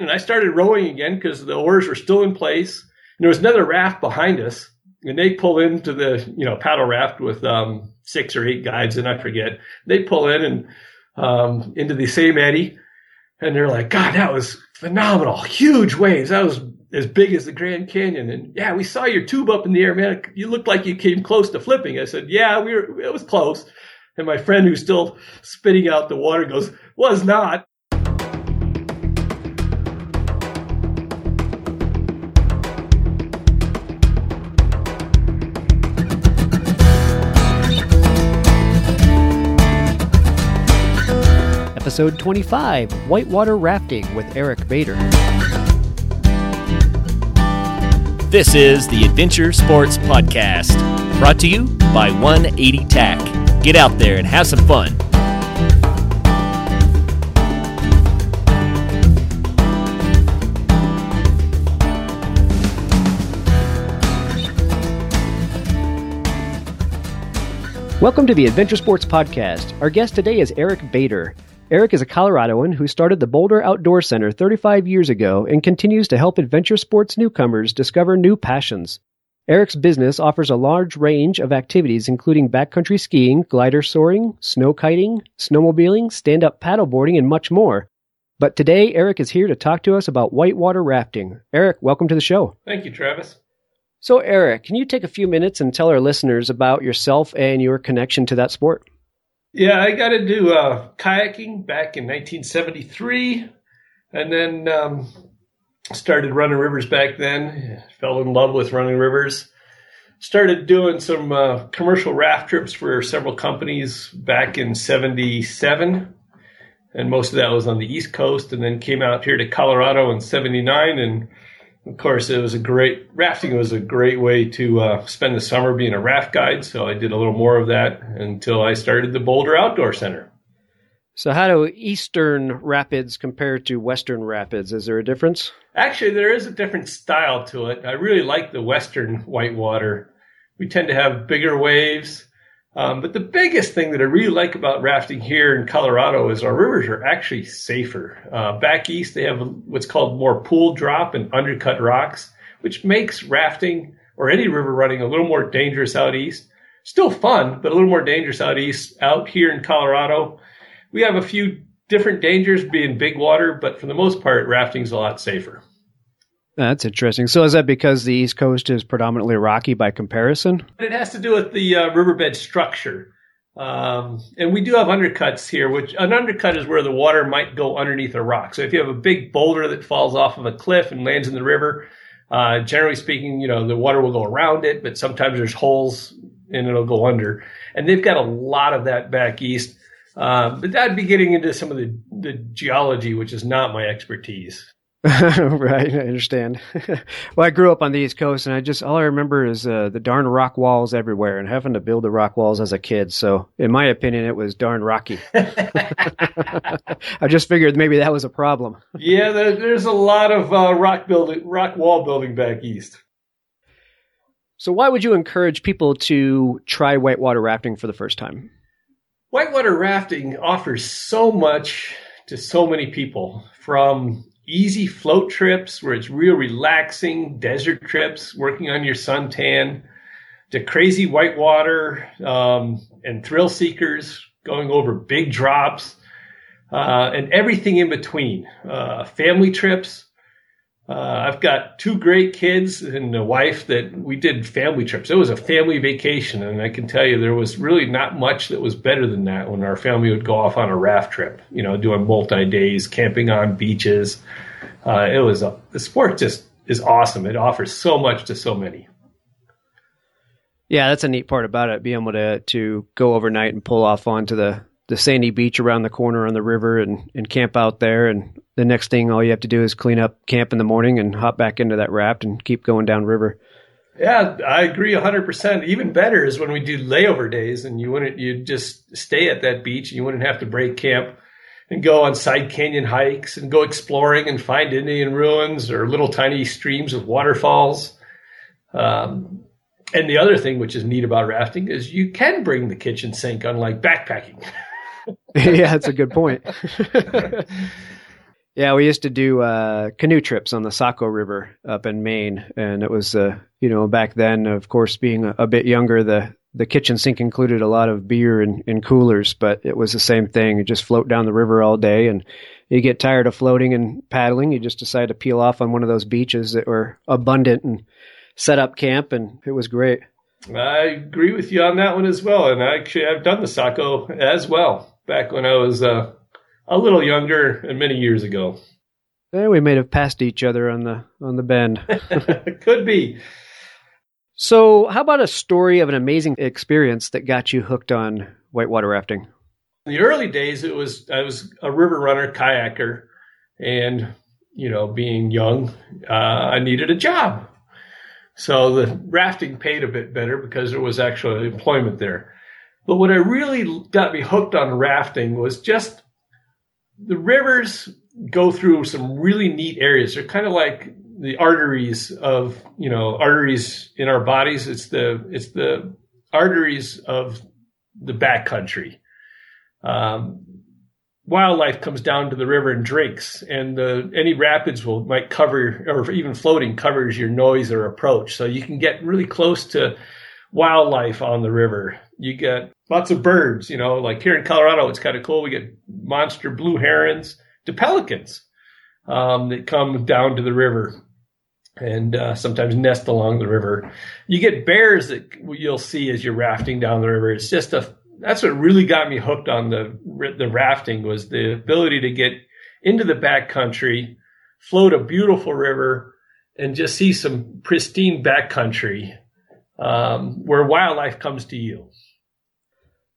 And I started rowing again because the oars were still in place. And there was another raft behind us, and they pull into the you know paddle raft with um, six or eight guides, and I forget. They pull in and um, into the same eddy, and they're like, "God, that was phenomenal! Huge waves. That was as big as the Grand Canyon." And yeah, we saw your tube up in the air, man. You looked like you came close to flipping. I said, "Yeah, we were. It was close." And my friend, who's still spitting out the water, goes, "Was not." Episode 25 Whitewater Rafting with Eric Bader. This is the Adventure Sports Podcast, brought to you by 180 TAC. Get out there and have some fun. Welcome to the Adventure Sports Podcast. Our guest today is Eric Bader. Eric is a Coloradoan who started the Boulder Outdoor Center 35 years ago and continues to help adventure sports newcomers discover new passions. Eric's business offers a large range of activities including backcountry skiing, glider soaring, snow kiting, snowmobiling, stand-up paddleboarding, and much more. But today, Eric is here to talk to us about whitewater rafting. Eric, welcome to the show. Thank you, Travis. So, Eric, can you take a few minutes and tell our listeners about yourself and your connection to that sport? Yeah, I got into uh, kayaking back in 1973, and then um, started running rivers back then. Fell in love with running rivers. Started doing some uh, commercial raft trips for several companies back in '77, and most of that was on the East Coast. And then came out here to Colorado in '79 and of course, it was a great rafting it was a great way to uh, spend the summer being a raft guide. So I did a little more of that until I started the Boulder Outdoor Center. So, how do Eastern Rapids compare to Western Rapids? Is there a difference? Actually, there is a different style to it. I really like the Western whitewater. We tend to have bigger waves. Um, but the biggest thing that I really like about rafting here in Colorado is our rivers are actually safer. Uh, back east, they have what's called more pool drop and undercut rocks, which makes rafting or any river running a little more dangerous out east. Still fun, but a little more dangerous out east. Out here in Colorado, we have a few different dangers being big water, but for the most part, rafting's a lot safer. That's interesting. So is that because the East Coast is predominantly rocky by comparison? It has to do with the uh, riverbed structure. Um, and we do have undercuts here, which an undercut is where the water might go underneath a rock. So if you have a big boulder that falls off of a cliff and lands in the river, uh, generally speaking, you know, the water will go around it, but sometimes there's holes and it'll go under. And they've got a lot of that back east. Uh, but that'd be getting into some of the, the geology, which is not my expertise. right, I understand. well, I grew up on the East Coast, and I just all I remember is uh, the darn rock walls everywhere, and having to build the rock walls as a kid. So, in my opinion, it was darn rocky. I just figured maybe that was a problem. yeah, there, there's a lot of uh, rock building, rock wall building back east. So, why would you encourage people to try whitewater rafting for the first time? Whitewater rafting offers so much to so many people from easy float trips where it's real relaxing, desert trips, working on your suntan, to crazy whitewater um, and thrill seekers going over big drops, uh, and everything in between. Uh, family trips. Uh, I've got two great kids and a wife that we did family trips. It was a family vacation, and I can tell you there was really not much that was better than that when our family would go off on a raft trip. You know, doing multi days, camping on beaches. Uh, it was a, the sport just is awesome. It offers so much to so many. Yeah, that's a neat part about it. Being able to to go overnight and pull off onto the the sandy beach around the corner on the river and, and camp out there. And the next thing, all you have to do is clean up camp in the morning and hop back into that raft and keep going down river. Yeah, I agree 100%. Even better is when we do layover days and you wouldn't, you'd just stay at that beach and you wouldn't have to break camp and go on side canyon hikes and go exploring and find Indian ruins or little tiny streams with waterfalls. Um, and the other thing which is neat about rafting is you can bring the kitchen sink, unlike backpacking. yeah, that's a good point. yeah, we used to do uh, canoe trips on the Saco River up in Maine, and it was, uh, you know, back then, of course, being a, a, bit younger, the the kitchen sink included a lot of beer and, and coolers, but it was the same thing. You just float down the river all day, and you get tired of floating and paddling. You just decide to peel off on one of those beaches that were abundant and set up camp, and it was great. I agree with you on that one as well, and actually, I've done the Saco as well back when I was. Uh a little younger and many years ago. Yeah, we may have passed each other on the on the bend. Could be. So, how about a story of an amazing experience that got you hooked on whitewater rafting? In the early days, it was I was a river runner, kayaker, and you know, being young, uh, I needed a job. So the rafting paid a bit better because there was actual employment there. But what I really got me hooked on rafting was just the rivers go through some really neat areas. They're kind of like the arteries of you know arteries in our bodies. It's the it's the arteries of the backcountry. Um, wildlife comes down to the river and drinks, and any rapids will might cover or even floating covers your noise or approach, so you can get really close to wildlife on the river. You get lots of birds, you know, like here in Colorado, it's kind of cool. We get monster blue herons to pelicans um, that come down to the river and uh, sometimes nest along the river. You get bears that you'll see as you're rafting down the river. It's just a that's what really got me hooked on the the rafting was the ability to get into the backcountry, float a beautiful river, and just see some pristine backcountry um, where wildlife comes to you.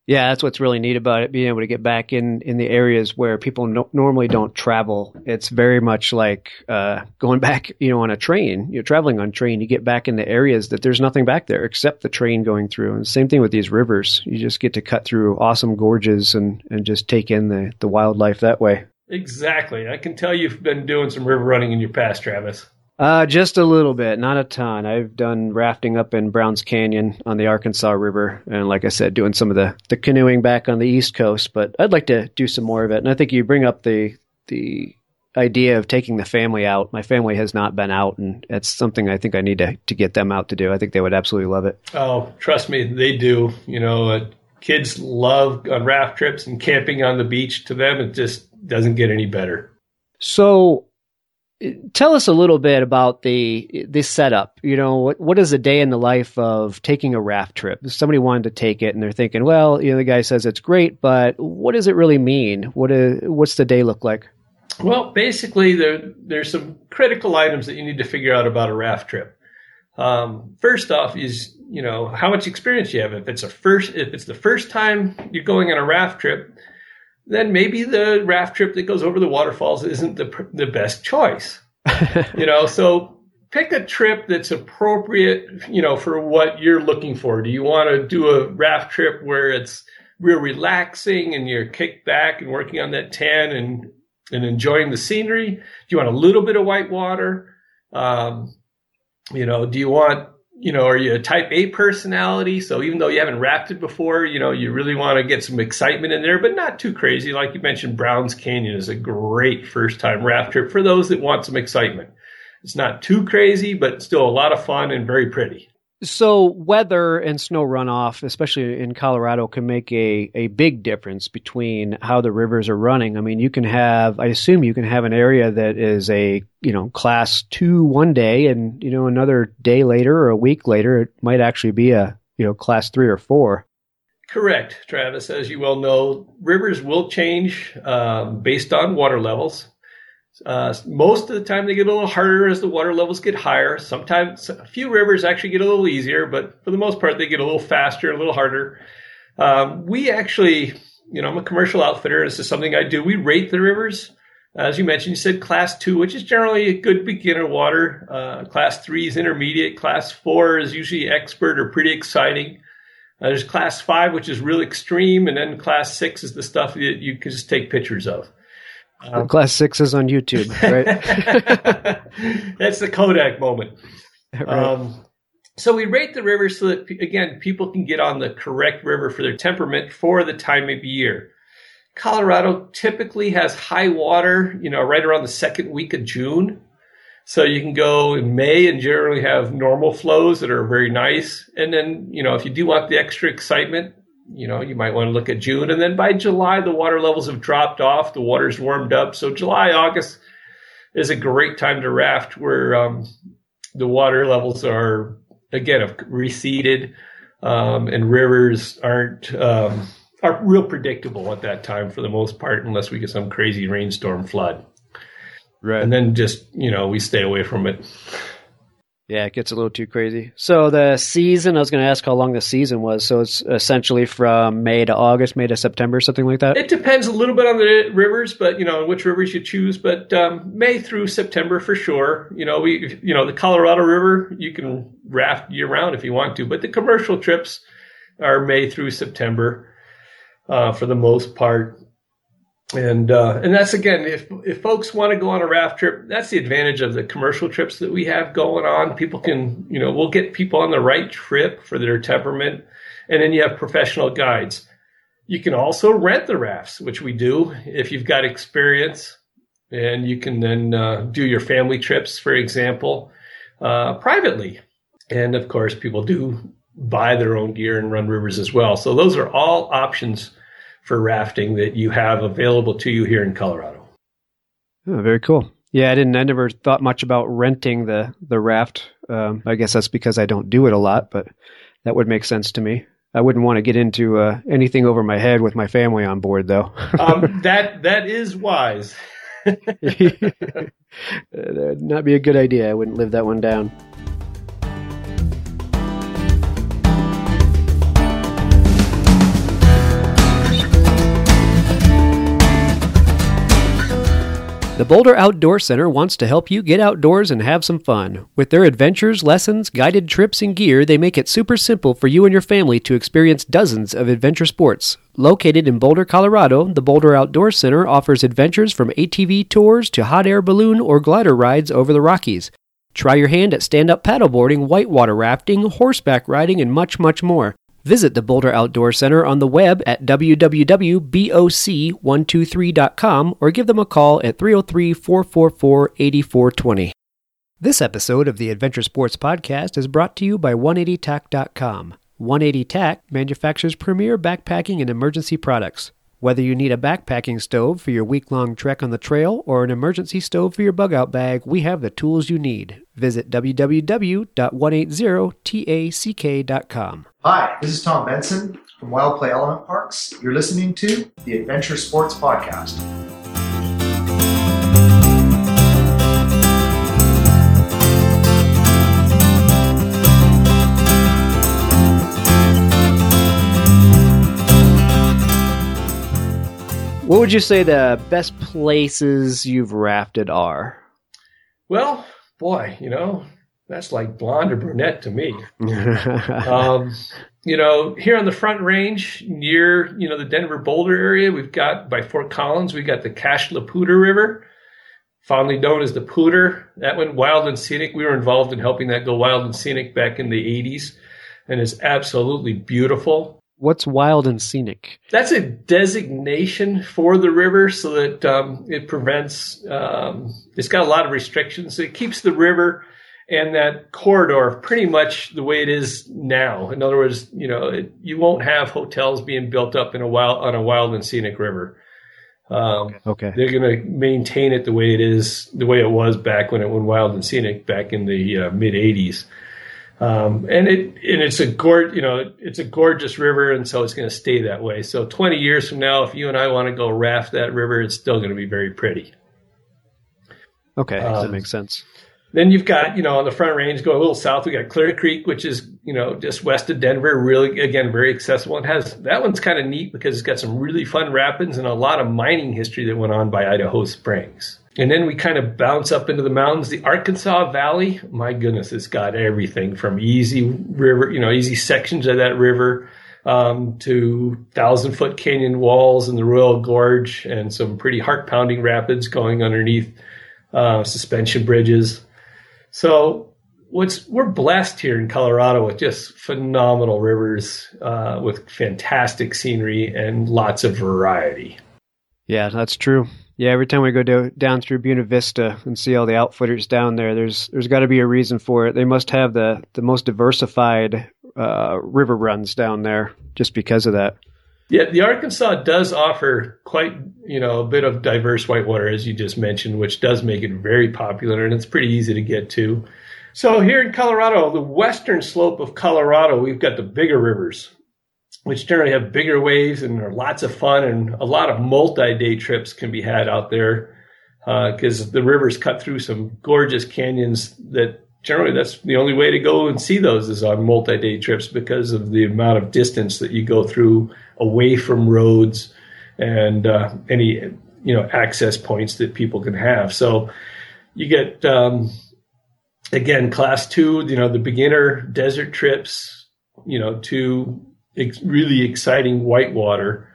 Yeah, that's what's really neat about it, being able to get back in, in the areas where people no- normally don't travel. It's very much like uh, going back, you know, on a train. You're traveling on train, you get back in the areas that there's nothing back there except the train going through. And the same thing with these rivers. You just get to cut through awesome gorges and, and just take in the, the wildlife that way. Exactly. I can tell you've been doing some river running in your past, Travis. Uh, just a little bit, not a ton. I've done rafting up in Browns Canyon on the Arkansas River, and like I said, doing some of the, the canoeing back on the East Coast. But I'd like to do some more of it. And I think you bring up the the idea of taking the family out. My family has not been out, and it's something I think I need to to get them out to do. I think they would absolutely love it. Oh, trust me, they do. You know, uh, kids love on raft trips and camping on the beach. To them, it just doesn't get any better. So tell us a little bit about the this setup. You know, what, what is a day in the life of taking a raft trip? Somebody wanted to take it, and they're thinking, well, you know, the guy says it's great, but what does it really mean? What is, what's the day look like? Well, basically, there there's some critical items that you need to figure out about a raft trip. Um, first off, is you know how much experience you have. If it's a first, if it's the first time you're going on a raft trip, then maybe the raft trip that goes over the waterfalls isn't the the best choice. you know, so pick a trip that's appropriate, you know, for what you're looking for. Do you want to do a raft trip where it's real relaxing and you're kicked back and working on that tan and and enjoying the scenery? Do you want a little bit of white water? Um, you know, do you want you know, are you a type A personality? So even though you haven't rafted before, you know, you really want to get some excitement in there, but not too crazy. Like you mentioned, Browns Canyon is a great first time raft trip for those that want some excitement. It's not too crazy, but still a lot of fun and very pretty. So weather and snow runoff, especially in Colorado, can make a, a big difference between how the rivers are running. I mean, you can have, I assume you can have an area that is a, you know, class two one day and, you know, another day later or a week later, it might actually be a, you know, class three or four. Correct, Travis. As you well know, rivers will change um, based on water levels. Uh, most of the time, they get a little harder as the water levels get higher. Sometimes a few rivers actually get a little easier, but for the most part, they get a little faster, a little harder. Um, we actually, you know, I'm a commercial outfitter. This is something I do. We rate the rivers. As you mentioned, you said class two, which is generally a good beginner water. Uh, class three is intermediate. Class four is usually expert or pretty exciting. Uh, there's class five, which is real extreme. And then class six is the stuff that you can just take pictures of. Um, Class six is on YouTube, right? That's the Kodak moment. Right. Um, so we rate the river so that again people can get on the correct river for their temperament for the time of year. Colorado typically has high water, you know, right around the second week of June. So you can go in May and generally have normal flows that are very nice. And then, you know, if you do want the extra excitement, you know, you might want to look at June. And then by July, the water levels have dropped off. The water's warmed up. So July, August is a great time to raft where um, the water levels are, again, have receded um, and rivers aren't um, are real predictable at that time for the most part, unless we get some crazy rainstorm flood. Right. And then just you know we stay away from it. Yeah, it gets a little too crazy. So the season, I was going to ask how long the season was. So it's essentially from May to August, May to September, something like that. It depends a little bit on the rivers, but you know which rivers you choose. But um, May through September for sure. You know we, you know the Colorado River, you can raft year round if you want to, but the commercial trips are May through September uh, for the most part. And uh, and that's again, if if folks want to go on a raft trip, that's the advantage of the commercial trips that we have going on. People can, you know, we'll get people on the right trip for their temperament, and then you have professional guides. You can also rent the rafts, which we do if you've got experience, and you can then uh, do your family trips, for example, uh, privately. And of course, people do buy their own gear and run rivers as well. So those are all options for rafting that you have available to you here in Colorado. Oh, very cool. Yeah, I didn't. I never thought much about renting the the raft. Um, I guess that's because I don't do it a lot, but that would make sense to me. I wouldn't want to get into uh, anything over my head with my family on board, though. um, that that is wise. that would not be a good idea. I wouldn't live that one down. The Boulder Outdoor Center wants to help you get outdoors and have some fun. With their adventures, lessons, guided trips, and gear, they make it super simple for you and your family to experience dozens of adventure sports. Located in Boulder, Colorado, the Boulder Outdoor Center offers adventures from ATV tours to hot air balloon or glider rides over the Rockies. Try your hand at stand up paddleboarding, whitewater rafting, horseback riding, and much, much more. Visit the Boulder Outdoor Center on the web at www.boc123.com or give them a call at 303 444 8420. This episode of the Adventure Sports Podcast is brought to you by 180tac.com. 180tac manufactures premier backpacking and emergency products. Whether you need a backpacking stove for your week long trek on the trail or an emergency stove for your bug out bag, we have the tools you need. Visit www.180tac.com. Hi, this is Tom Benson from Wild Play Element Parks. You're listening to the Adventure Sports Podcast. What would you say the best places you've rafted are? Well, boy, you know, that's like blonde or brunette to me. um, you know, here on the Front Range, near you know the Denver Boulder area, we've got by Fort Collins, we've got the Cache la Poudre River, fondly known as the Poudre. That went wild and scenic. We were involved in helping that go wild and scenic back in the '80s, and it's absolutely beautiful. What's wild and scenic? That's a designation for the river so that um, it prevents, um, it's got a lot of restrictions. It keeps the river and that corridor pretty much the way it is now. In other words, you know, it, you won't have hotels being built up in a wild, on a wild and scenic river. Um, okay. They're going to maintain it the way it is, the way it was back when it went wild and scenic back in the uh, mid 80s. Um, and it and it's a gor- you know it's a gorgeous river, and so it's going to stay that way. So 20 years from now, if you and I want to go raft that river, it's still going to be very pretty. Okay, Um, that makes sense. Then you've got you know on the front range, go a little south, we got Clear Creek, which is you know just west of Denver, really again very accessible. It has that one's kind of neat because it's got some really fun rapids and a lot of mining history that went on by Idaho Springs. And then we kind of bounce up into the mountains. The Arkansas Valley, my goodness, it's got everything from easy river, you know, easy sections of that river um, to thousand foot canyon walls and the Royal Gorge and some pretty heart pounding rapids going underneath uh, suspension bridges. So what's we're blessed here in Colorado with just phenomenal rivers uh, with fantastic scenery and lots of variety. Yeah, that's true. Yeah, every time we go do, down through Buena Vista and see all the outfitters down there, there's there's got to be a reason for it. They must have the the most diversified uh, river runs down there just because of that. Yeah, the Arkansas does offer quite you know a bit of diverse whitewater as you just mentioned, which does make it very popular and it's pretty easy to get to. So here in Colorado, the western slope of Colorado, we've got the bigger rivers which generally have bigger waves and are lots of fun and a lot of multi-day trips can be had out there because uh, the rivers cut through some gorgeous canyons that generally that's the only way to go and see those is on multi-day trips because of the amount of distance that you go through away from roads and uh, any you know access points that people can have so you get um, again class two you know the beginner desert trips you know to ex- really exciting whitewater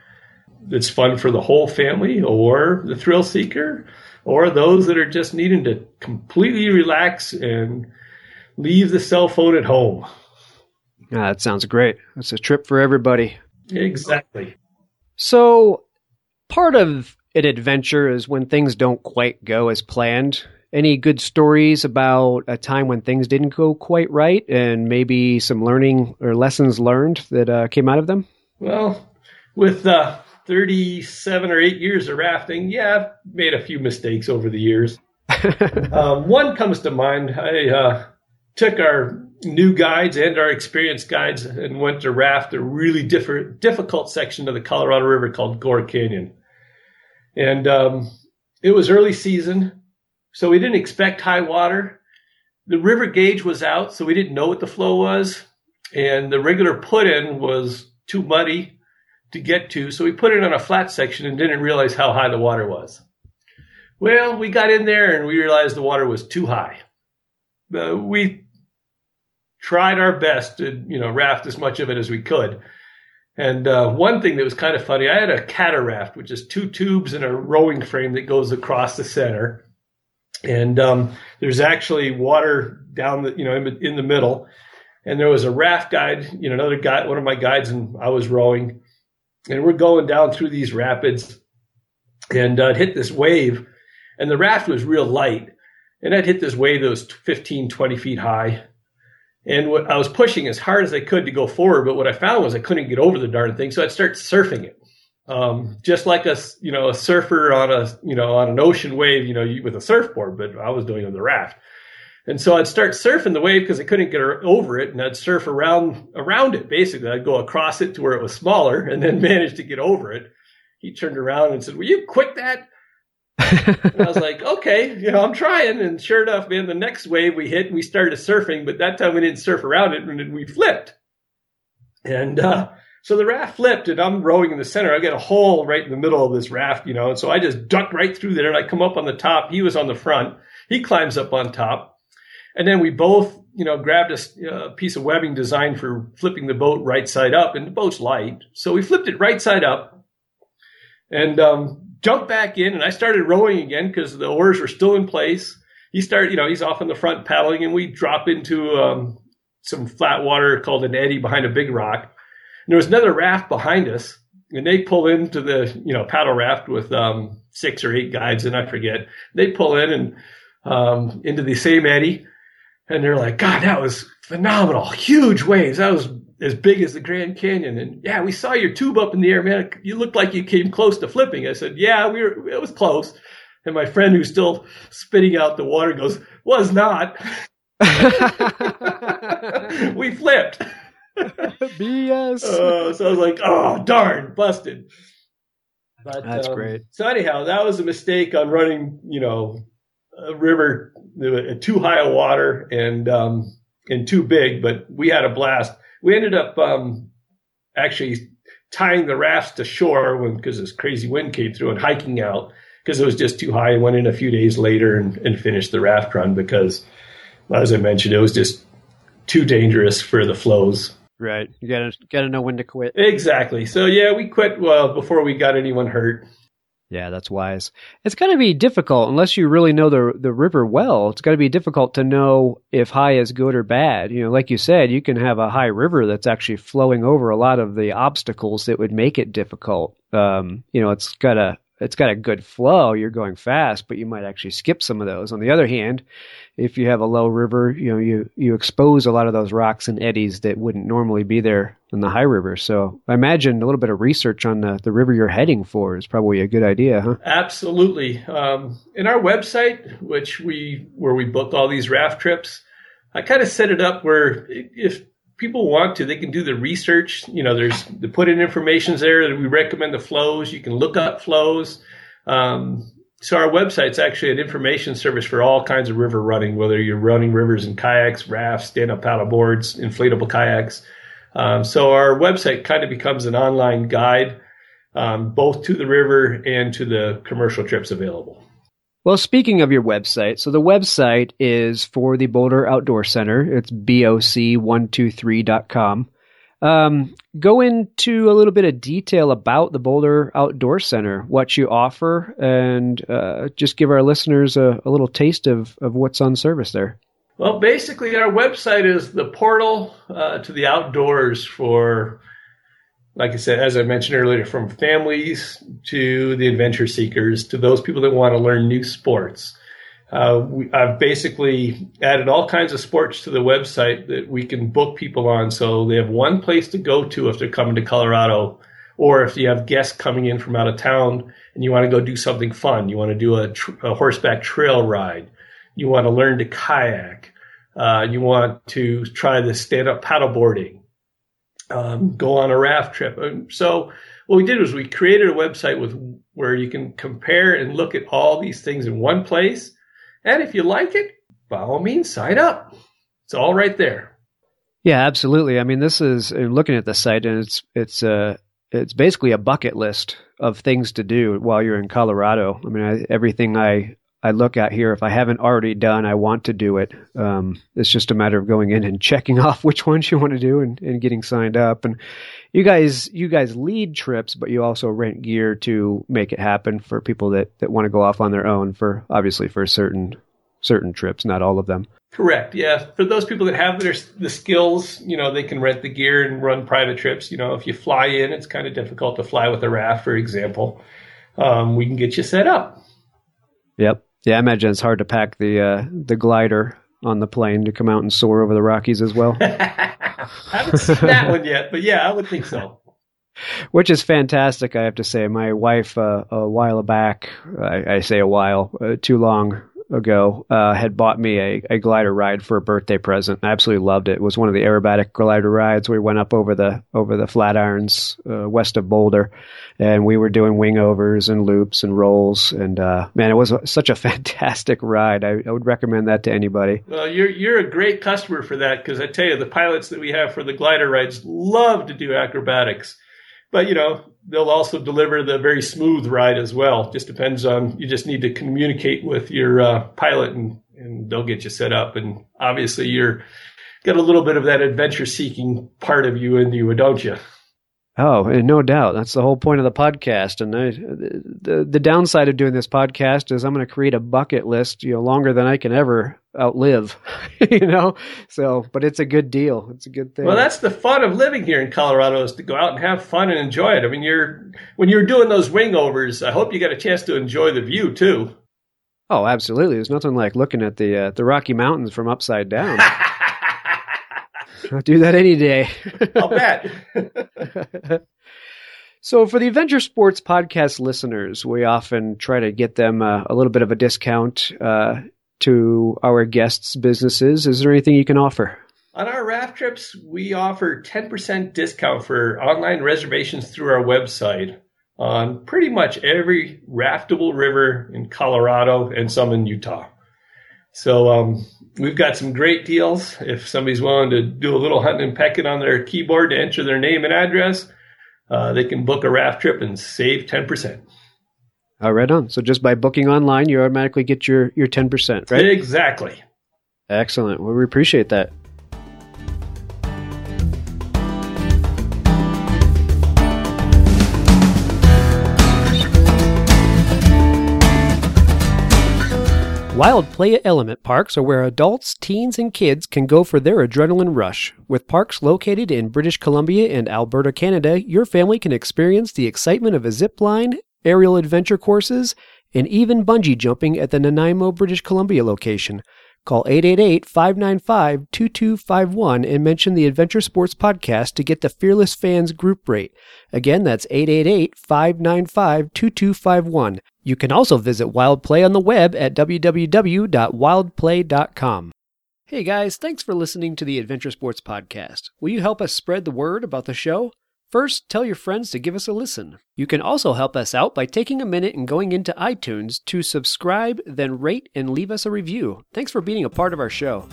that's fun for the whole family or the thrill seeker or those that are just needing to completely relax and leave the cell phone at home. Ah, that sounds great. It's a trip for everybody. Exactly. So, part of an adventure is when things don't quite go as planned any good stories about a time when things didn't go quite right and maybe some learning or lessons learned that uh, came out of them? Well, with uh, 37 or 8 years of rafting, yeah, I've made a few mistakes over the years. um, one comes to mind. I uh, took our new guides and our experienced guides and went to raft a really different, difficult section of the Colorado River called Gore Canyon. And um, it was early season so we didn't expect high water. The river gauge was out, so we didn't know what the flow was. And the regular put in was too muddy to get to. So we put it on a flat section and didn't realize how high the water was. Well, we got in there and we realized the water was too high. Uh, we tried our best to, you know, raft as much of it as we could. And uh, one thing that was kind of funny, I had a cataract, which is two tubes and a rowing frame that goes across the center. And um, there's actually water down the you know in, in, the middle. And there was a raft guide you know another guy one of my guides and i was rowing. And we're going down through these rapids. And uh, hit this wave. And the raft was real light. And i'd hit this wave that was 15 20 feet high and what, i was pushing as hard as i could to go forward but what i found was i couldn't get over the darn thing so i'd start surfing it um, just like a you know a surfer on a you know on an ocean wave, you know, with a surfboard, but I was doing it on the raft. And so I'd start surfing the wave because I couldn't get over it, and I'd surf around around it. Basically, I'd go across it to where it was smaller, and then manage to get over it. He turned around and said, "Will you quit that?" And I was like, "Okay, you know, I'm trying." And sure enough, man, the next wave we hit, we started surfing, but that time we didn't surf around it, and we flipped. And uh, so the raft flipped and I'm rowing in the center. I get a hole right in the middle of this raft, you know, and so I just duck right through there and I come up on the top. He was on the front. He climbs up on top. And then we both, you know, grabbed a piece of webbing designed for flipping the boat right side up and the boat's light. So we flipped it right side up and um, jumped back in and I started rowing again because the oars were still in place. He started, you know, he's off in the front paddling and we drop into um, some flat water called an eddy behind a big rock And there was another raft behind us, and they pull into the you know paddle raft with um, six or eight guides, and I forget. They pull in and um, into the same eddy, and they're like, "God, that was phenomenal! Huge waves. That was as big as the Grand Canyon." And yeah, we saw your tube up in the air, man. You looked like you came close to flipping. I said, "Yeah, we were. It was close." And my friend, who's still spitting out the water, goes, "Was not." we flipped. BS. Uh, so I was like, oh, darn, busted. But, That's um, great. So anyhow, that was a mistake on running, you know, a river too high of water and um, and too big. But we had a blast. We ended up um, actually tying the rafts to shore when because this crazy wind came through and hiking out because it was just too high. and went in a few days later and, and finished the raft run because, as I mentioned, it was just too dangerous for the flows. Right. You gotta gotta know when to quit. Exactly. So yeah, we quit well before we got anyone hurt. Yeah, that's wise. It's got to be difficult unless you really know the the river well. It's got to be difficult to know if high is good or bad. You know, like you said, you can have a high river that's actually flowing over a lot of the obstacles that would make it difficult. Um, you know, it's got a it's got a good flow, you're going fast, but you might actually skip some of those. On the other hand, if you have a low river, you know, you, you expose a lot of those rocks and eddies that wouldn't normally be there in the high river. So I imagine a little bit of research on the, the river you're heading for is probably a good idea, huh? Absolutely. Um, in our website, which we, where we book all these raft trips, I kind of set it up where if people want to, they can do the research. You know, there's the put in information's there that we recommend the flows. You can look up flows. Um, so our website's actually an information service for all kinds of river running, whether you're running rivers in kayaks, rafts, stand-up paddle boards, inflatable kayaks. Um, so our website kind of becomes an online guide, um, both to the river and to the commercial trips available. Well, speaking of your website, so the website is for the Boulder Outdoor Center. It's boc123.com. Um, go into a little bit of detail about the Boulder Outdoor Center, what you offer, and uh, just give our listeners a, a, little taste of, of what's on service there. Well, basically, our website is the portal uh, to the outdoors for, like I said, as I mentioned earlier, from families to the adventure seekers to those people that want to learn new sports. Uh, we, I've basically added all kinds of sports to the website that we can book people on. So they have one place to go to if they're coming to Colorado, or if you have guests coming in from out of town and you want to go do something fun. You want to do a, tr- a horseback trail ride. You want to learn to kayak. Uh, you want to try the stand up paddleboarding. Um, go on a raft trip. So what we did was we created a website with where you can compare and look at all these things in one place and if you like it, by all means, sign up. It's all right there. Yeah, absolutely. I mean, this is looking at the site, and it's it's uh it's basically a bucket list of things to do while you're in Colorado. I mean, I, everything I I look at here, if I haven't already done, I want to do it. Um, it's just a matter of going in and checking off which ones you want to do and, and getting signed up. And you guys, you guys lead trips, but you also rent gear to make it happen for people that, that want to go off on their own for obviously for certain certain trips, not all of them. Correct. Yeah. For those people that have their the skills, you know, they can rent the gear and run private trips. You know, if you fly in, it's kind of difficult to fly with a raft, for example. Um, we can get you set up. Yep. Yeah, I imagine it's hard to pack the uh, the glider on the plane to come out and soar over the Rockies as well. I haven't seen that one yet, but yeah, I would think so. Which is fantastic, I have to say. My wife, uh, a while back, I, I say a while, uh, too long ago, uh, had bought me a, a glider ride for a birthday present. I absolutely loved it. It was one of the aerobatic glider rides. We went up over the over the Flatirons uh, west of Boulder, and we were doing wingovers and loops and rolls. And uh, man, it was such a fantastic ride. I, I, would recommend that to anybody. Well, you're you're a great customer for that because I tell you, the pilots that we have for the glider rides love to do acrobatics. But you know, they'll also deliver the very smooth ride as well. Just depends on you just need to communicate with your uh, pilot and and they'll get you set up. And obviously, you're got a little bit of that adventure seeking part of you in you, don't you? Oh, no doubt. That's the whole point of the podcast. And I, the the downside of doing this podcast is I'm going to create a bucket list, you know, longer than I can ever outlive. you know, so but it's a good deal. It's a good thing. Well, that's the fun of living here in Colorado is to go out and have fun and enjoy it. I mean, you're when you're doing those wingovers, I hope you got a chance to enjoy the view too. Oh, absolutely. There's nothing like looking at the uh, the Rocky Mountains from upside down. I'll do that any day. I'll bet. so, for the Adventure Sports podcast listeners, we often try to get them uh, a little bit of a discount uh, to our guests' businesses. Is there anything you can offer? On our raft trips, we offer 10% discount for online reservations through our website on pretty much every raftable river in Colorado and some in Utah. So um, we've got some great deals. If somebody's willing to do a little hunting and pecking on their keyboard to enter their name and address, uh, they can book a raft trip and save 10%. Oh, right on. So just by booking online, you automatically get your, your 10%, right? Exactly. Excellent. Well, we appreciate that. Wild Play Element parks are where adults, teens, and kids can go for their adrenaline rush. With parks located in British Columbia and Alberta, Canada, your family can experience the excitement of a zip line, aerial adventure courses, and even bungee jumping at the Nanaimo, British Columbia location. Call 888 595 2251 and mention the Adventure Sports Podcast to get the Fearless Fans group rate. Again, that's 888 595 2251. You can also visit Wild Play on the web at www.wildplay.com. Hey guys, thanks for listening to the Adventure Sports Podcast. Will you help us spread the word about the show? First, tell your friends to give us a listen. You can also help us out by taking a minute and going into iTunes to subscribe, then rate and leave us a review. Thanks for being a part of our show.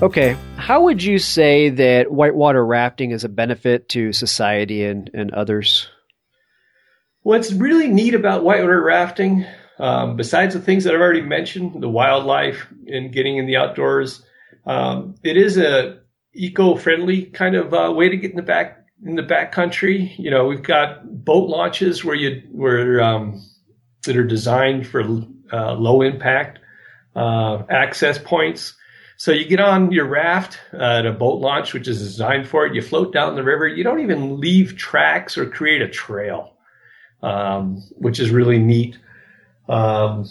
Okay, how would you say that whitewater rafting is a benefit to society and, and others? What's really neat about whitewater rafting, um, besides the things that I've already mentioned, the wildlife and getting in the outdoors, um, it is a eco-friendly kind of uh, way to get in the back in the back country. You know, we've got boat launches where you where um, that are designed for uh, low impact uh, access points. So you get on your raft at a boat launch, which is designed for it. You float down the river. You don't even leave tracks or create a trail, um, which is really neat. Um,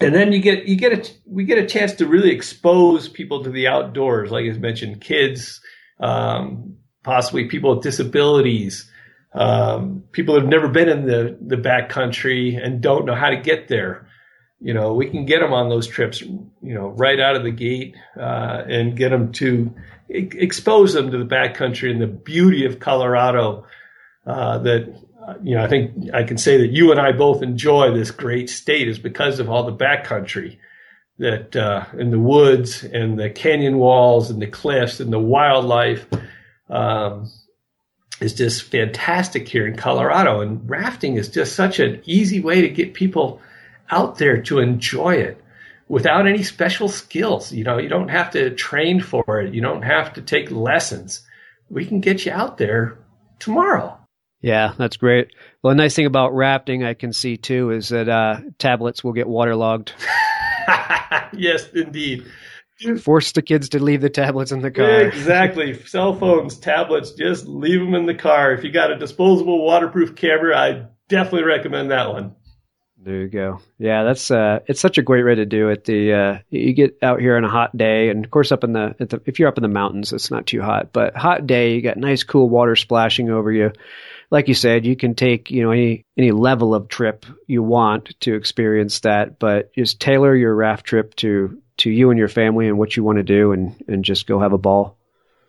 and then you get you get a we get a chance to really expose people to the outdoors, like I mentioned, kids, um, possibly people with disabilities, um, people who've never been in the the back country and don't know how to get there you know, we can get them on those trips, you know, right out of the gate uh, and get them to expose them to the backcountry and the beauty of Colorado. Uh, that you know, I think I can say that you and I both enjoy this great state is because of all the backcountry that uh, in the woods and the canyon walls and the cliffs and the wildlife um, is just fantastic here in Colorado. And rafting is just such an easy way to get people out there to enjoy it without any special skills. You know, you don't have to train for it. You don't have to take lessons. We can get you out there tomorrow. Yeah, that's great. Well, a nice thing about rafting I can see too is that uh, tablets will get waterlogged. yes, indeed. Force the kids to leave the tablets in the car. Exactly. Cell phones, tablets, just leave them in the car. If you got a disposable waterproof camera, I definitely recommend that one. There you go. Yeah, that's uh, it's such a great way to do it. The uh, you get out here on a hot day, and of course up in the, the if you're up in the mountains, it's not too hot. But hot day, you got nice cool water splashing over you. Like you said, you can take you know any any level of trip you want to experience that, but just tailor your raft trip to to you and your family and what you want to do, and and just go have a ball.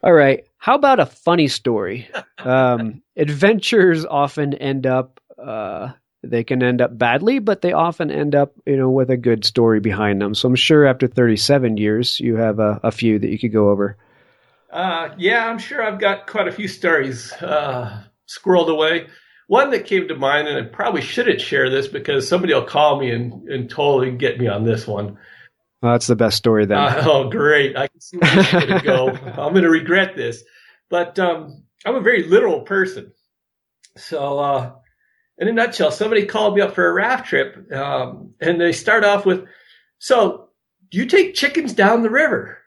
All right. How about a funny story? Um, adventures often end up uh, they can end up badly, but they often end up, you know, with a good story behind them. So I'm sure after 37 years, you have a, a few that you could go over. Uh, yeah, I'm sure I've got quite a few stories uh, squirreled away. One that came to mind, and I probably shouldn't share this because somebody will call me and, and totally get me on this one. Well, that's the best story then. Uh, oh, great. I can see where this going to go. I'm going to regret this. But um, I'm a very literal person. So uh, in a nutshell, somebody called me up for a raft trip, um, and they start off with, "So, do you take chickens down the river?"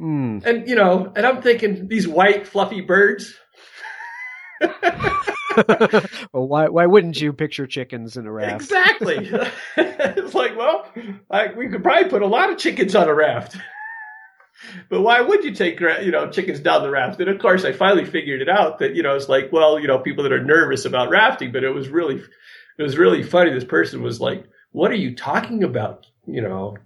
Mm. And you know, and I'm thinking these white fluffy birds. well, why why wouldn't you picture chickens in a raft? Exactly. it's like, well, I, we could probably put a lot of chickens on a raft but why would you take you know chickens down the raft? And of course, I finally figured it out that you know it's like well you know people that are nervous about rafting, but it was really it was really funny. This person was like, "What are you talking about? You know,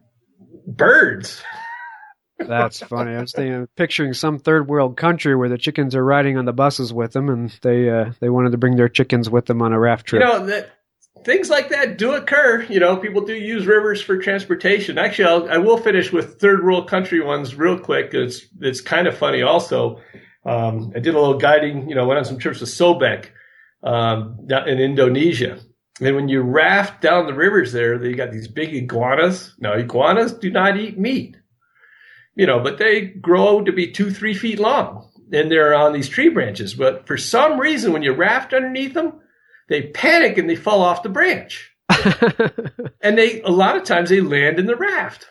birds." That's funny. I was thinking, picturing some third world country where the chickens are riding on the buses with them, and they uh, they wanted to bring their chickens with them on a raft trip. You know that things like that do occur. You know, people do use rivers for transportation. Actually, I'll, I will finish with third world country ones real quick. It's it's kind of funny. Also, um, I did a little guiding. You know, went on some trips to Sobek um, in Indonesia. And when you raft down the rivers there, they got these big iguanas. Now, iguanas do not eat meat, you know, but they grow to be two, three feet long, and they're on these tree branches. But for some reason, when you raft underneath them, they panic and they fall off the branch. and they a lot of times they land in the raft.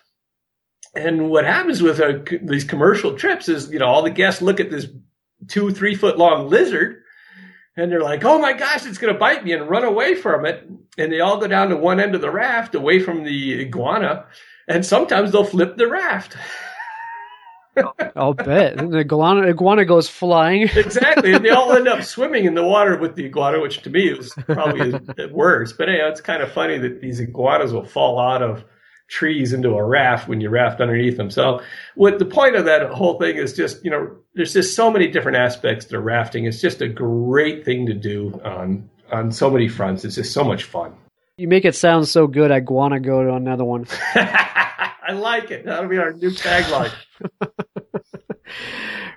And what happens with uh, a, these commercial trips is, you know, all the guests look at this two, three foot long lizard and they're like, oh my gosh, it's going to bite me and run away from it. And they all go down to one end of the raft away from the iguana. And sometimes they'll flip the raft. I'll bet. And the iguana, iguana goes flying. exactly. And they all end up swimming in the water with the iguana, which to me is probably worse. But hey, it's kind of funny that these iguanas will fall out of trees into a raft when you raft underneath them. So what the point of that whole thing is just, you know, there's just so many different aspects to rafting. It's just a great thing to do on on so many fronts. It's just so much fun. You make it sound so good. I wanna go to another one. I like it. That'll be our new tagline.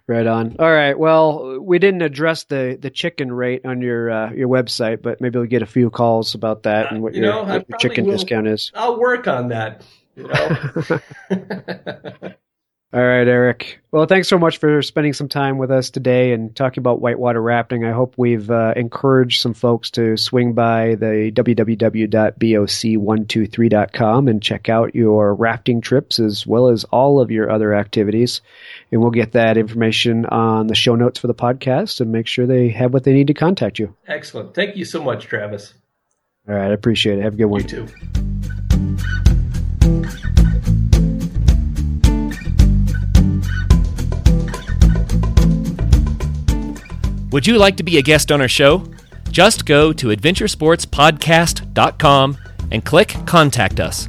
right on. All right. Well, we didn't address the, the chicken rate on your uh, your website, but maybe we'll get a few calls about that uh, and what you your, know, what your chicken will, discount is. I'll work on that. You know? All right, Eric. Well, thanks so much for spending some time with us today and talking about whitewater rafting. I hope we've uh, encouraged some folks to swing by the www.boc123.com and check out your rafting trips as well as all of your other activities. And we'll get that information on the show notes for the podcast and make sure they have what they need to contact you. Excellent. Thank you so much, Travis. All right, I appreciate it. Have a good one. You too. Would you like to be a guest on our show? Just go to adventuresportspodcast.com and click Contact Us.